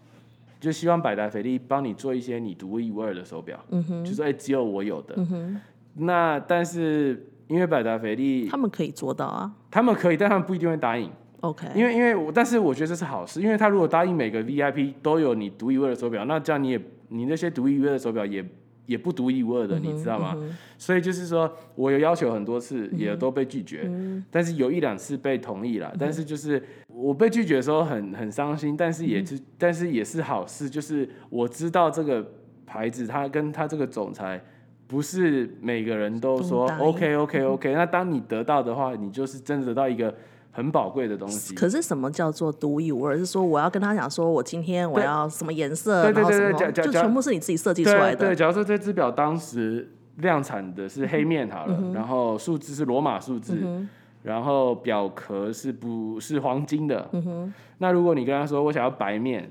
就希望百达翡丽帮你做一些你独一无二的手表，嗯哼，就说哎、只有我有的。嗯哼，那但是因为百达翡丽他们可以做到啊。他们可以，但他们不一定会答应，OK，因为因为我但是我觉得这是好事，因为他如果答应每个 VIP 都有你独一无二的手表，那这样你也你那些独一无二的手表也也不独一无二的，你知道吗？所以就是说我有要求很多次，也都被拒绝，但是有一两次被同意了。但是就是我被拒绝的时候很很伤心，但是也是、但是也是好事，就是我知道这个牌子，他跟他这个总裁。不是每个人都说 OK OK OK，那当你得到的话，你就是真的得到一个很宝贵的东西。可是什么叫做独一无二？是说我要跟他讲说，我今天我要什么颜色，对对对对就全部是你自己设计出来的。对对，假如说这只表当时量产的是黑面好了，嗯然后数字是罗马数字，然后表壳是不是黄金的？嗯那如果你跟他说我想要白面，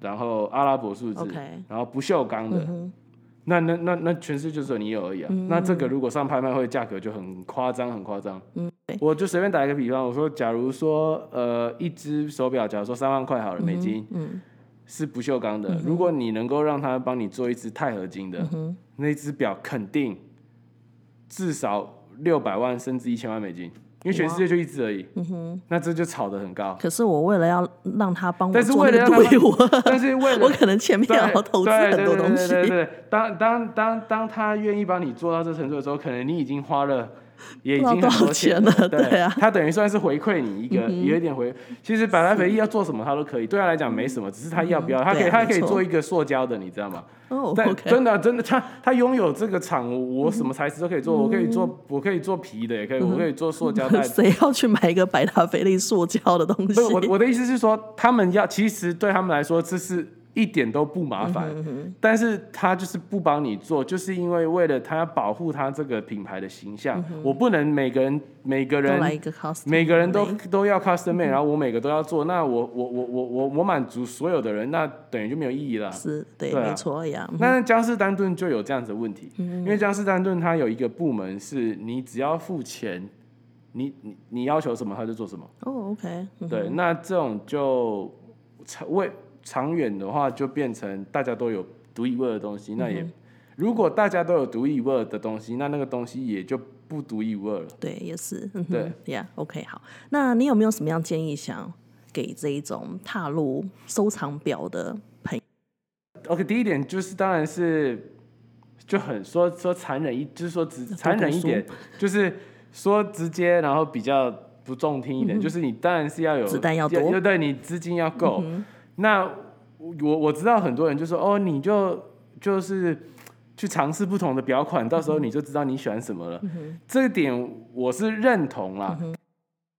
然后阿拉伯数字然后不锈钢的。嗯那那那那全世界就只有你有而已啊！那这个如果上拍卖会，价格就很夸张，很夸张。嗯对。我就随便打一个比方，我说，假如说呃一只手表，假如说三万块好了美金，嗯是不锈钢的，如果你能够让他帮你做一只钛合金的，那只表肯定至少六百万甚至一千万美金，因为全世界就一只而已。嗯哼那这就炒得很高。可是我为了要让他帮我但是做那为了对我，[laughs] 但是为了 [laughs] 我可能前面对要投资很多东西。对对对对对当当当当他愿意帮你做到这程度的时候，可能你已经花了。也已经很不知道多多少钱了，了对啊嗯他等于算是回馈你一个，有一点回。其实百达翡丽要做什么他都可以，对他来讲没什么，只是他要不要，他可以他可以做一个塑胶的，你知道吗？哦但真的真的，他他拥有这个厂，我什么材质都可以做，我可以做我可以做皮的，也可以，我可以做塑胶袋。[laughs] 谁要去买一个百达翡丽塑胶的东西？我 [laughs] 我的意思是说，他们要其实对他们来说，这是一点都不麻烦，但是他就是不帮你做，就是因为为了他要保护他这个品牌的形象，我不能每个人每个人每个人都都要 custom made，然后我每个都要做，那我我我我我我满足所有的人，那等于就没有意义了。是对，没错呀。那江诗丹顿就有这样子的问题，嗯。因为江诗丹顿它有一个部门是你只要付钱，你你你要求什么他就做什么。哦，OK，嗯对，那这种就长为长远的话，就变成大家都有独一无二的东西。那嗯也如果大家都有独一无二的东西，那那个东西也就不独一无二了。对，也是，嗯对，Yeah，OK，好。那你有没有什么样建议想给这一种踏入收藏表的朋友？OK，第一点就是当然是就很说说残忍一，就是说直残忍一点，就是说直接，然后比较不中听一点，就是你当然是要有嗯子弹要多对，你资金要够。那我我知道很多人就说哦，你就就是去尝试不同的表款，到时候你就知道你喜欢什么了。嗯这点我是认同啦。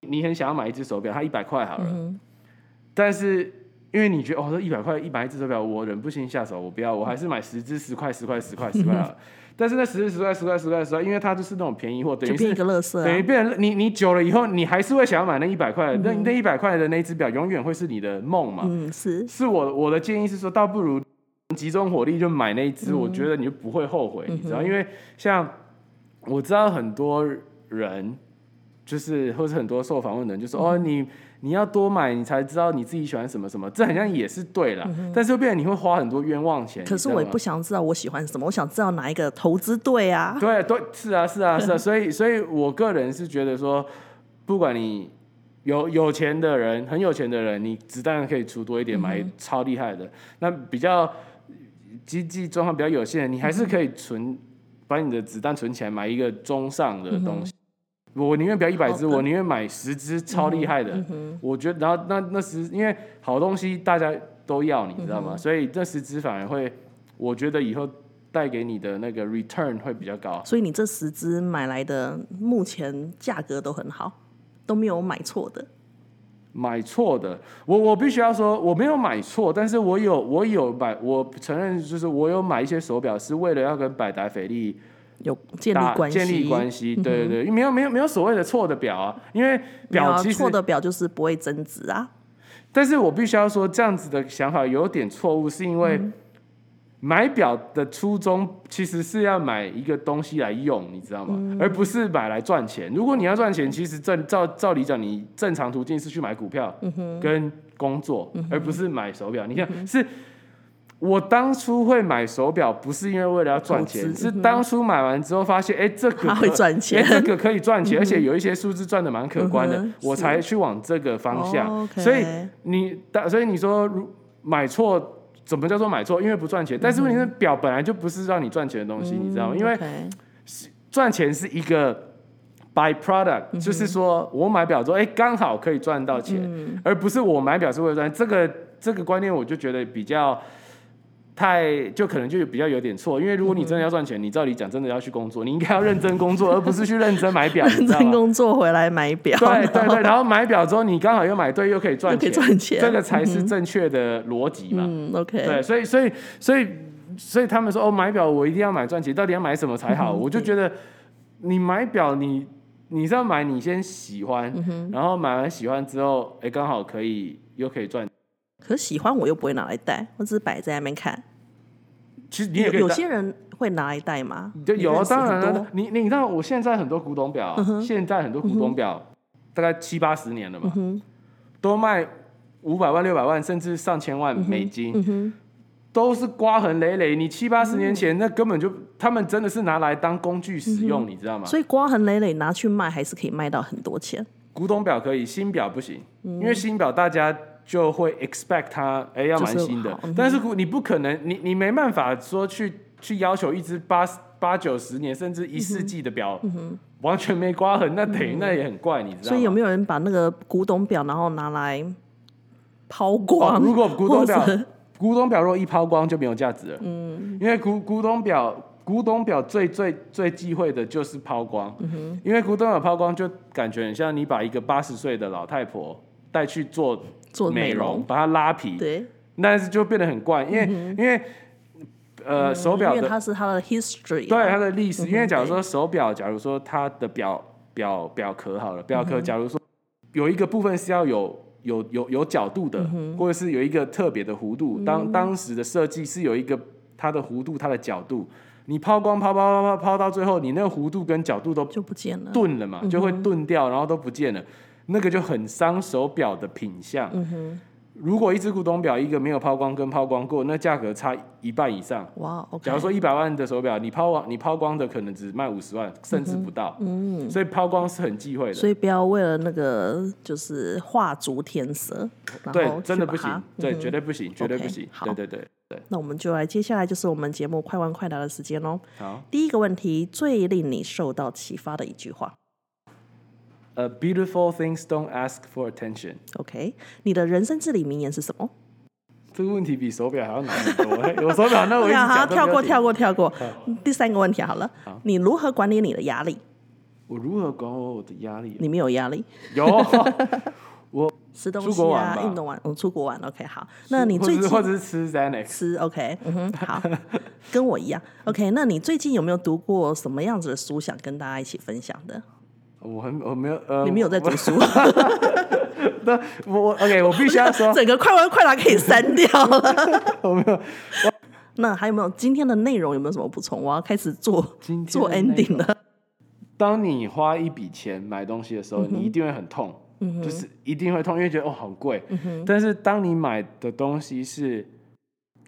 你很想要买一只手表，它一百块好了，嗯但是因为你觉得哦，这一百块一百一只手表，我忍不心下手，我不要，我还是买十只十块十块十块十块好了。[laughs] 但是那十只十块十块十块十块，因为它就是那种便宜货，等于是就变一个乐色等于啊。变成你你久了以后，你还是会想要买那一百块，嗯那那一百块的那一只表永远会是你的梦嘛。嗯，是，是我我的建议是说，倒不如集中火力就买那一只，我觉得你就不会后悔，你知道？因为像我知道很多人，就是或者很多受访问的人就说，哦，你你要多买，你才知道你自己喜欢什么什么，这好像也是对啦，但是又变成你会花很多冤枉钱。可是我也不想知道我喜欢什么，我想知道哪一个投资对啊。对对是啊是啊是啊，[laughs] 所以所以我个人是觉得说，不管你有有钱的人，很有钱的人，你子弹可以出多一点，买超厉害的。那比较经济状况比较有限，你还是可以存，把你的子弹存起来，买一个中上的东西。我宁愿不要一百只，我宁愿买十只超厉害的。我觉得，然后那那十，因为好东西大家都要，你知道吗？所以这十只反而会，我觉得以后带给你的那个 return 会比较高。所以你这十只买来的，目前价格都很好，都没有买错的。买错的，我我必须要说我没有买错，但是我有我有买，我承认就是我有买一些手表是为了要跟百达翡丽有建立关系，建立关系，对对对，没有没有没有所谓的错的表啊，因为表其实错的表就是不会增值啊。但是我必须要说，这样子的想法有点错误，是因为买表的初衷其实是要买一个东西来用，你知道吗？而不是买来赚钱。如果你要赚钱，其实正照照理讲，你正常途径是去买股票跟工作，而不是买手表。你看，是我当初会买手表，不是因为为了要赚钱，是当初买完之后发现，哎、这个会可赚钱哎这个可以赚钱，而且有一些数字赚的蛮可观的，嗯我才去往这个方向。哦，OK 所以你，所以你说如买错，怎么叫做买错？因为不赚钱。但是问题是，表本来就不是让你赚钱的东西，你知道吗？因为赚钱是一个 by product，、就是说我买表之后，哎、刚好可以赚到钱，而不是我买表是为了赚。这个这个观念，我就觉得比较。太就可能就比较有点错，因为如果你真的要赚钱，你照理讲真的要去工作，你应该要认真工作，而不是去认真买表，[laughs] 认？真工作回来买表，对对对，然后买表之后，你刚好又买对，又可以赚钱，赚钱这个才是正确的逻辑嘛。嗯，OK，对，所以所以所以所以他们说哦，买表我一定要买赚钱，到底要买什么才好？嗯我就觉得你买表你你是要买你先喜欢，嗯然后买完喜欢之后，哎，刚好可以又可以赚。可是喜欢我又不会拿来戴，我只是摆在那边看。其实你也有些人会拿来戴吗？就有当然了，你你知道我现在很多古董表啊，现在很多古董表大概七八十年了嘛，都卖五百万、六百万，甚至上千万美金，都是刮痕累累。你七八十年前，那根本就他们真的是拿来当工具使用，你知道吗？所以刮痕累累拿去卖，还是可以卖到很多钱。古董表可以，新表不行，因为新表大家就会 expect 它，哎、要蛮新的。就是嗯但是你不可能，你你没办法说去去要求一只八八九十年甚至一世纪的表，完全没刮痕，那等于那也很怪，你知道吗？所以有没有人把那个古董表，然后拿来抛光？哦如果 [laughs] 古董表，古董表若一抛光就没有价值了。嗯，因为古古董表，古董表最最最忌讳的就是抛光。嗯因为古董表抛光就感觉很像你把一个八十岁的老太婆带去做做美美容，把它拉皮，对，但是就变得很怪，因为、因为呃手表的它是它的 history，对啊它的历史，嗯因为假如说手表，假如说它的表表表壳好了，表嗯壳假如说有一个部分是要有有有有角度的，嗯或者是有一个特别的弧度，当当时的设计是有一个它的弧度、它的角度，你抛光抛抛抛抛抛到最后，你那个弧度跟角度都就不见了。钝了嘛，就会钝掉，然后都不见了，那个就很伤手表的品相。如果一只古董表一个没有抛光跟抛光过，那价格差一半以上。哇，OK，假如说一百万的手表，你抛光你抛光的可能只卖五十万，甚至不到。嗯，所以抛光是很忌讳的。所以不要为了那个就是画足天色，然对，真的不行对，嗯绝对不行，绝对不行。好对对对对，那我们就来，接下来就是我们节目快问快答的时间喽。好。第一个问题，最令你受到启发的一句话 e a beautiful things don't ask for attention。，OK？你的人生至理名言是什么？这个问题比手表还要难很多。嘿我手表那我一直 [laughs] 好，跳过跳过跳过。第三个问题好了，你如何管理你的压力？我如何管我的压力？你没有压力，有，[laughs] 我吃东西啊，运动完，我，出国玩，OK，好。那你最近或者是吃 Xanax。吃 OK，嗯哼，[laughs] 好，跟我一样 OK。那你最近有没有读过什么样子的书，想跟大家一起分享的？我很我没有呃，你没有在读书，[laughs] 那我我 OK，我必须要说，整个快问快答可以删掉了。[laughs] 我没有。那还有没有今天的内容有没有什么补充？我要开始做今天做 ending 了。当你花一笔钱买东西的时候，嗯你一定会很痛，就是一定会痛，因为觉得哦好贵。但是当你买的东西是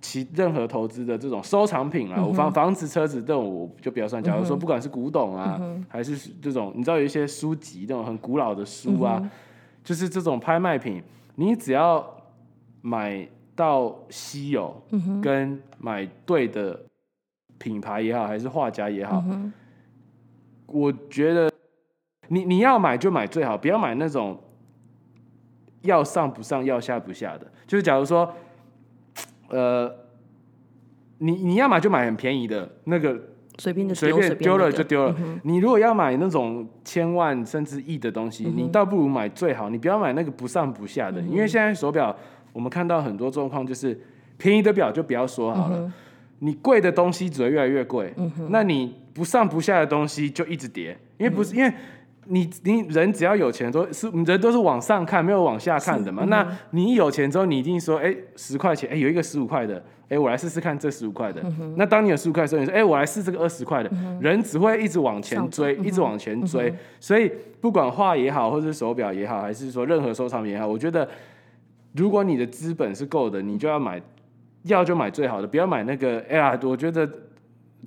其任何投资的这种收藏品嗯啊，我房房子、车子这种我就不要算。假如说不管是古董啊，嗯还是这种你知道有一些书籍那种很古老的书啊，嗯就是这种拍卖品，你只要买到稀有，嗯跟买对的品牌也好，还是画家也好，嗯我觉得你你要买就买最好，不要买那种要上不上、要下不下的。就是假如说，呃，你你要买就买很便宜的那个，随便就丢，随便丢了就丢了。你如果要买那种千万甚至亿的东西，你倒不如买最好，你不要买那个不上不下的，因为现在手表我们看到很多状况就是便宜的表就不要说好了。你贵的东西只会越来越贵，那你不上不下的东西就一直跌，因为不是、因为你你人只要有钱都是人都是往上看，没有往下看的嘛。那你一有钱之后，你一定说，哎、十块钱，哎、有一个十五块的，哎、我来试试看这十五块的。那当你有十五块的时候，你说，哎、我来试这个二十块的，人只会一直往前追，一直往前追。所以不管画也好，或者是手表也好，还是说任何收藏品也好，我觉得如果你的资本是够的，你就要买。要就买最好的，不要买那个。哎呀，我觉得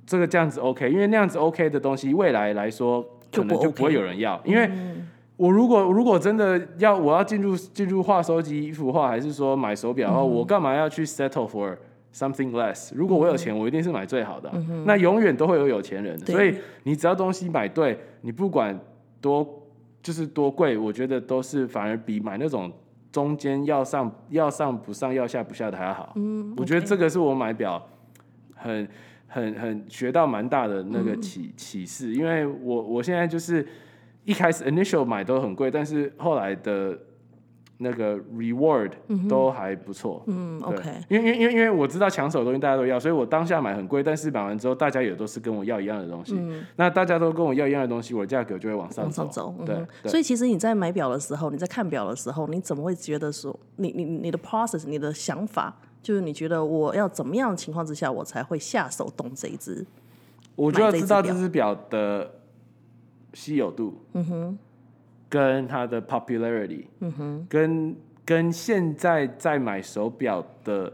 这个这样子 OK，因为那样子 OK 的东西，未来来说可能就不会有人要。因为我如果如果真的要我要进入进入画收集一幅画，还是说买手表的话，我干嘛要去 settle for something less？如果我有钱，我一定是买最好的啊、那永远都会有有钱人，对所以你只要东西买对，你不管多就是多贵，我觉得都是反而比买那种。中间要上要上不上要下不下的还要好，嗯，我觉得这个是我买表很很很学到蛮大的那个启启示，因为我我现在就是一开始 initial 买都很贵，但是后来的那个 reward 都还不错，嗯，OK，因为因为因为我知道抢手的东西大家都要，所以我当下买很贵，但是买完之后大家也都是跟我要一样的东西，那大家都跟我要一样的东西，我的价格就会往上走，往上走。嗯对哼，对。所以其实你在买表的时候，你在看表的时候，你怎么会觉得说，你你你的 process，你的想法，就是你觉得我要怎么样的情况之下，我才会下手动这一只？我就要知道买这只表的稀有度，嗯哼，跟它的 popularity，嗯哼，跟跟现在在买手表的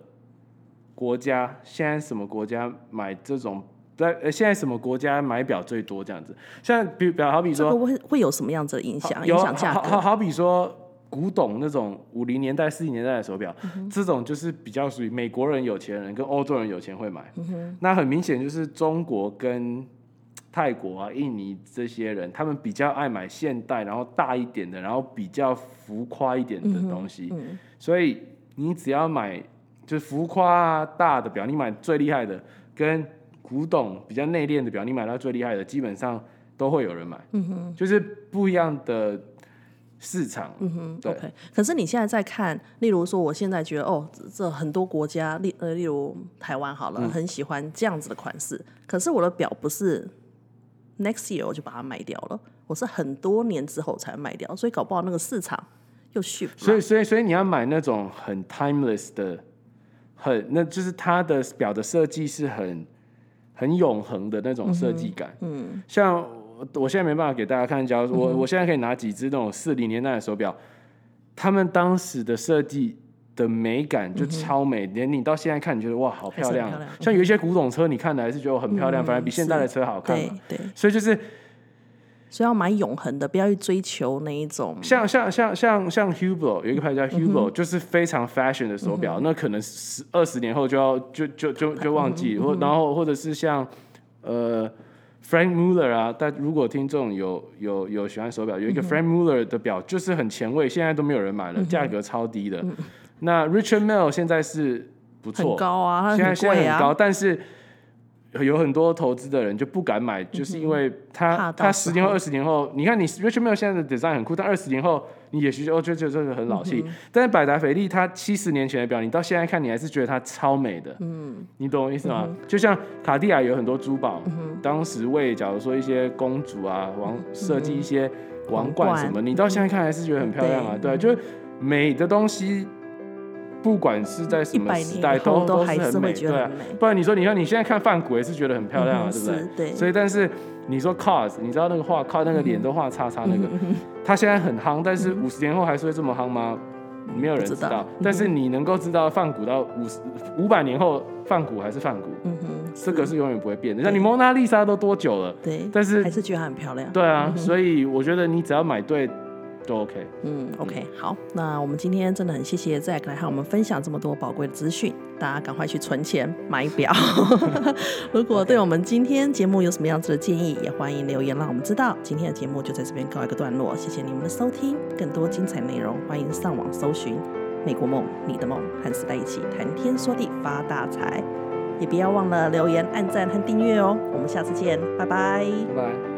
国家，现在什么国家买这种？在呃，现在什么国家买表最多？这样子，像比表，好比说，会会有什么样子的影响？有影响价好好比说，古董那种五零年代、四零年代的手表，这种就是比较属于美国人有钱人跟欧洲人有钱会买。那很明显就是中国跟泰国啊、印尼这些人，他们比较爱买现代，然后大一点的，然后比较浮夸一点的东西。所以你只要买就是浮夸大的表，你买最厉害的，跟古董比较内敛的表，你买到最厉害的，基本上都会有人买。嗯哼，就是不一样的市场。嗯哼，对。可是你现在在看，例如说，我现在觉得哦，这很多国家，例呃，例如台湾好了，很喜欢这样子的款式。可是我的表不是 next year 我就把它卖掉了，我是很多年之后才卖掉，所以搞不好那个市场又 shift。所以，所以，所以你要买那种很 timeless 的，很那就是它的表的设计是很。很永恒的那种设计感，嗯，像我现在没办法给大家看，假如我我现在可以拿几只那种四零年代的手表，他们当时的设计的美感就超美，连你到现在看，你觉得哇，好漂亮。像有一些古董车，你看的还是觉得很漂亮，反而比现在的车好看。对对，所以就是。所以要买永恒的，不要去追求那一种。像像像像像 Hublot 有一个牌子叫 Hublot，就是非常 fashion 的手表，那可能十二十年后就要就就就就忘记，或然后或者是像呃 Frank Muller 啊，但如果听众有有有喜欢手表，有一个 Frank Muller 的表就是很前卫，现在都没有人买了，价格超低的。那 Richard Mille 现在是不错，高啊，现在现在很高，但是。有很多投资的人就不敢买，就是因为他他十年后、二十年后，你看你 Richard Mille 现在的 design 很酷，但二十年后你也许哦就觉得这个很老气。但是百达翡丽它七十年前的表，你到现在看你还是觉得它超美的。嗯，你懂我意思吗？就像卡地亚有很多珠宝，当时为假如说一些公主啊王设计一些王冠什么，你到现在看还是觉得很漂亮啊。对，就是美的东西。不管是在什么时代，都都是很美，对啊。不然你说，你看你现在看梵谷也是觉得很漂亮啊，对不对？对。所以，但是你说 cars，你知道那个画靠那个脸都画叉叉那个，他现在很夯，但是五十年后还是会这么夯吗？没有人知道。但是你能够知道梵谷到五十五百年后，梵谷还是梵谷，嗯哼，这个是永远不会变的。像你蒙娜丽莎都多久了？对。但是还是觉得很漂亮。对啊，所以我觉得你只要买对。都 OK，嗯，OK，好，那我们今天真的很谢谢 Zack 来和我们分享这么多宝贵的资讯，大家赶快去存钱买表。[laughs] 如果对我们今天节目有什么样子的建议，也欢迎留言让我们知道。今天的节目就在这边告一个段落，谢谢你们的收听，更多精彩内容欢迎上网搜寻《美国梦》，你的梦，和时代一起谈天说地发大财，也不要忘了留言、按赞和订阅哦。我们下次见，拜拜，拜拜。